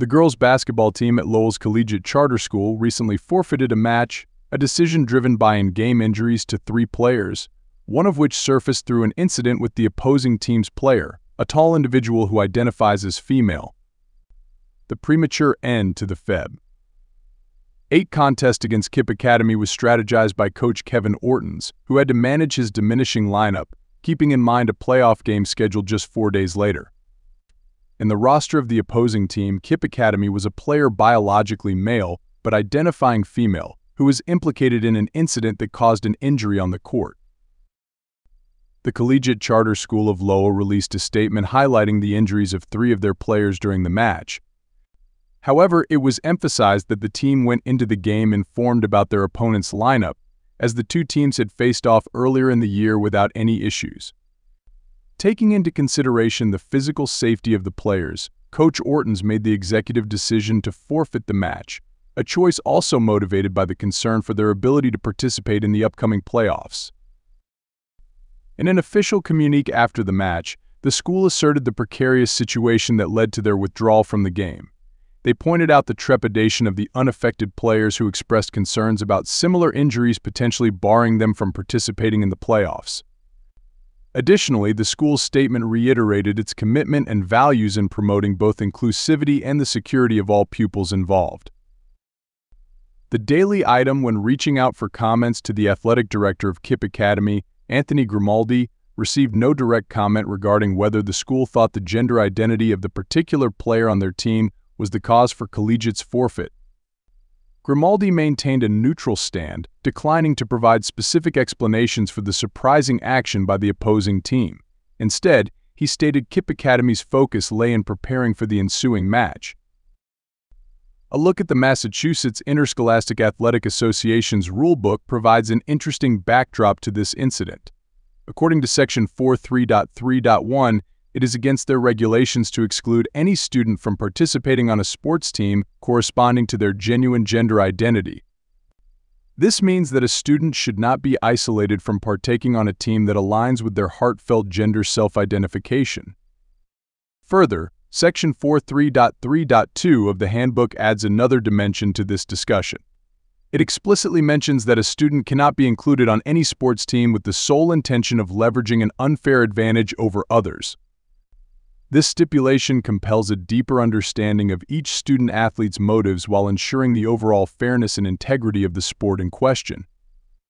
The girls' basketball team at Lowell's Collegiate Charter School recently forfeited a match, a decision driven by in-game injuries to three players, one of which surfaced through an incident with the opposing team's player, a tall individual who identifies as female. The premature end to the Feb. 8 contest against KIPP Academy was strategized by coach Kevin Ortins, who had to manage his diminishing lineup, keeping in mind a playoff game scheduled just four days later. In the roster of the opposing team, KIPP Academy was a player biologically male but identifying female, who was implicated in an incident that caused an injury on the court. The Collegiate Charter School of Lowell released a statement highlighting the injuries of three of their players during the match. However, it was emphasized that the team went into the game informed about their opponent's lineup, as the two teams had faced off earlier in the year without any issues. Taking into consideration the physical safety of the players, Coach Ortins made the executive decision to forfeit the match, a choice also motivated by the concern for their ability to participate in the upcoming playoffs. In an official communique after the match, the school asserted the precarious situation that led to their withdrawal from the game. They pointed out the trepidation of the unaffected players who expressed concerns about similar injuries potentially barring them from participating in the playoffs. Additionally, the school's statement reiterated its commitment and values in promoting both inclusivity and the security of all pupils involved. The daily item when reaching out for comments to the athletic director of KIPP Academy, Anthony Grimaldi, received no direct comment regarding whether the school thought the gender identity of the particular player on their team was the cause for collegiate's forfeit. Grimaldi maintained a neutral stand, declining to provide specific explanations for the surprising action by the opposing team. Instead, he stated KIPP Academy's focus lay in preparing for the ensuing match. A look at the Massachusetts Interscholastic Athletic Association's rulebook provides an interesting backdrop to this incident. According to Section 43.3.1, it is against their regulations to exclude any student from participating on a sports team corresponding to their genuine gender identity. This means that a student should not be isolated from partaking on a team that aligns with their heartfelt gender self-identification. Further, Section 43.3.2 of the handbook adds another dimension to this discussion. It explicitly mentions that a student cannot be included on any sports team with the sole intention of leveraging an unfair advantage over others. This stipulation compels a deeper understanding of each student-athlete's motives while ensuring the overall fairness and integrity of the sport in question.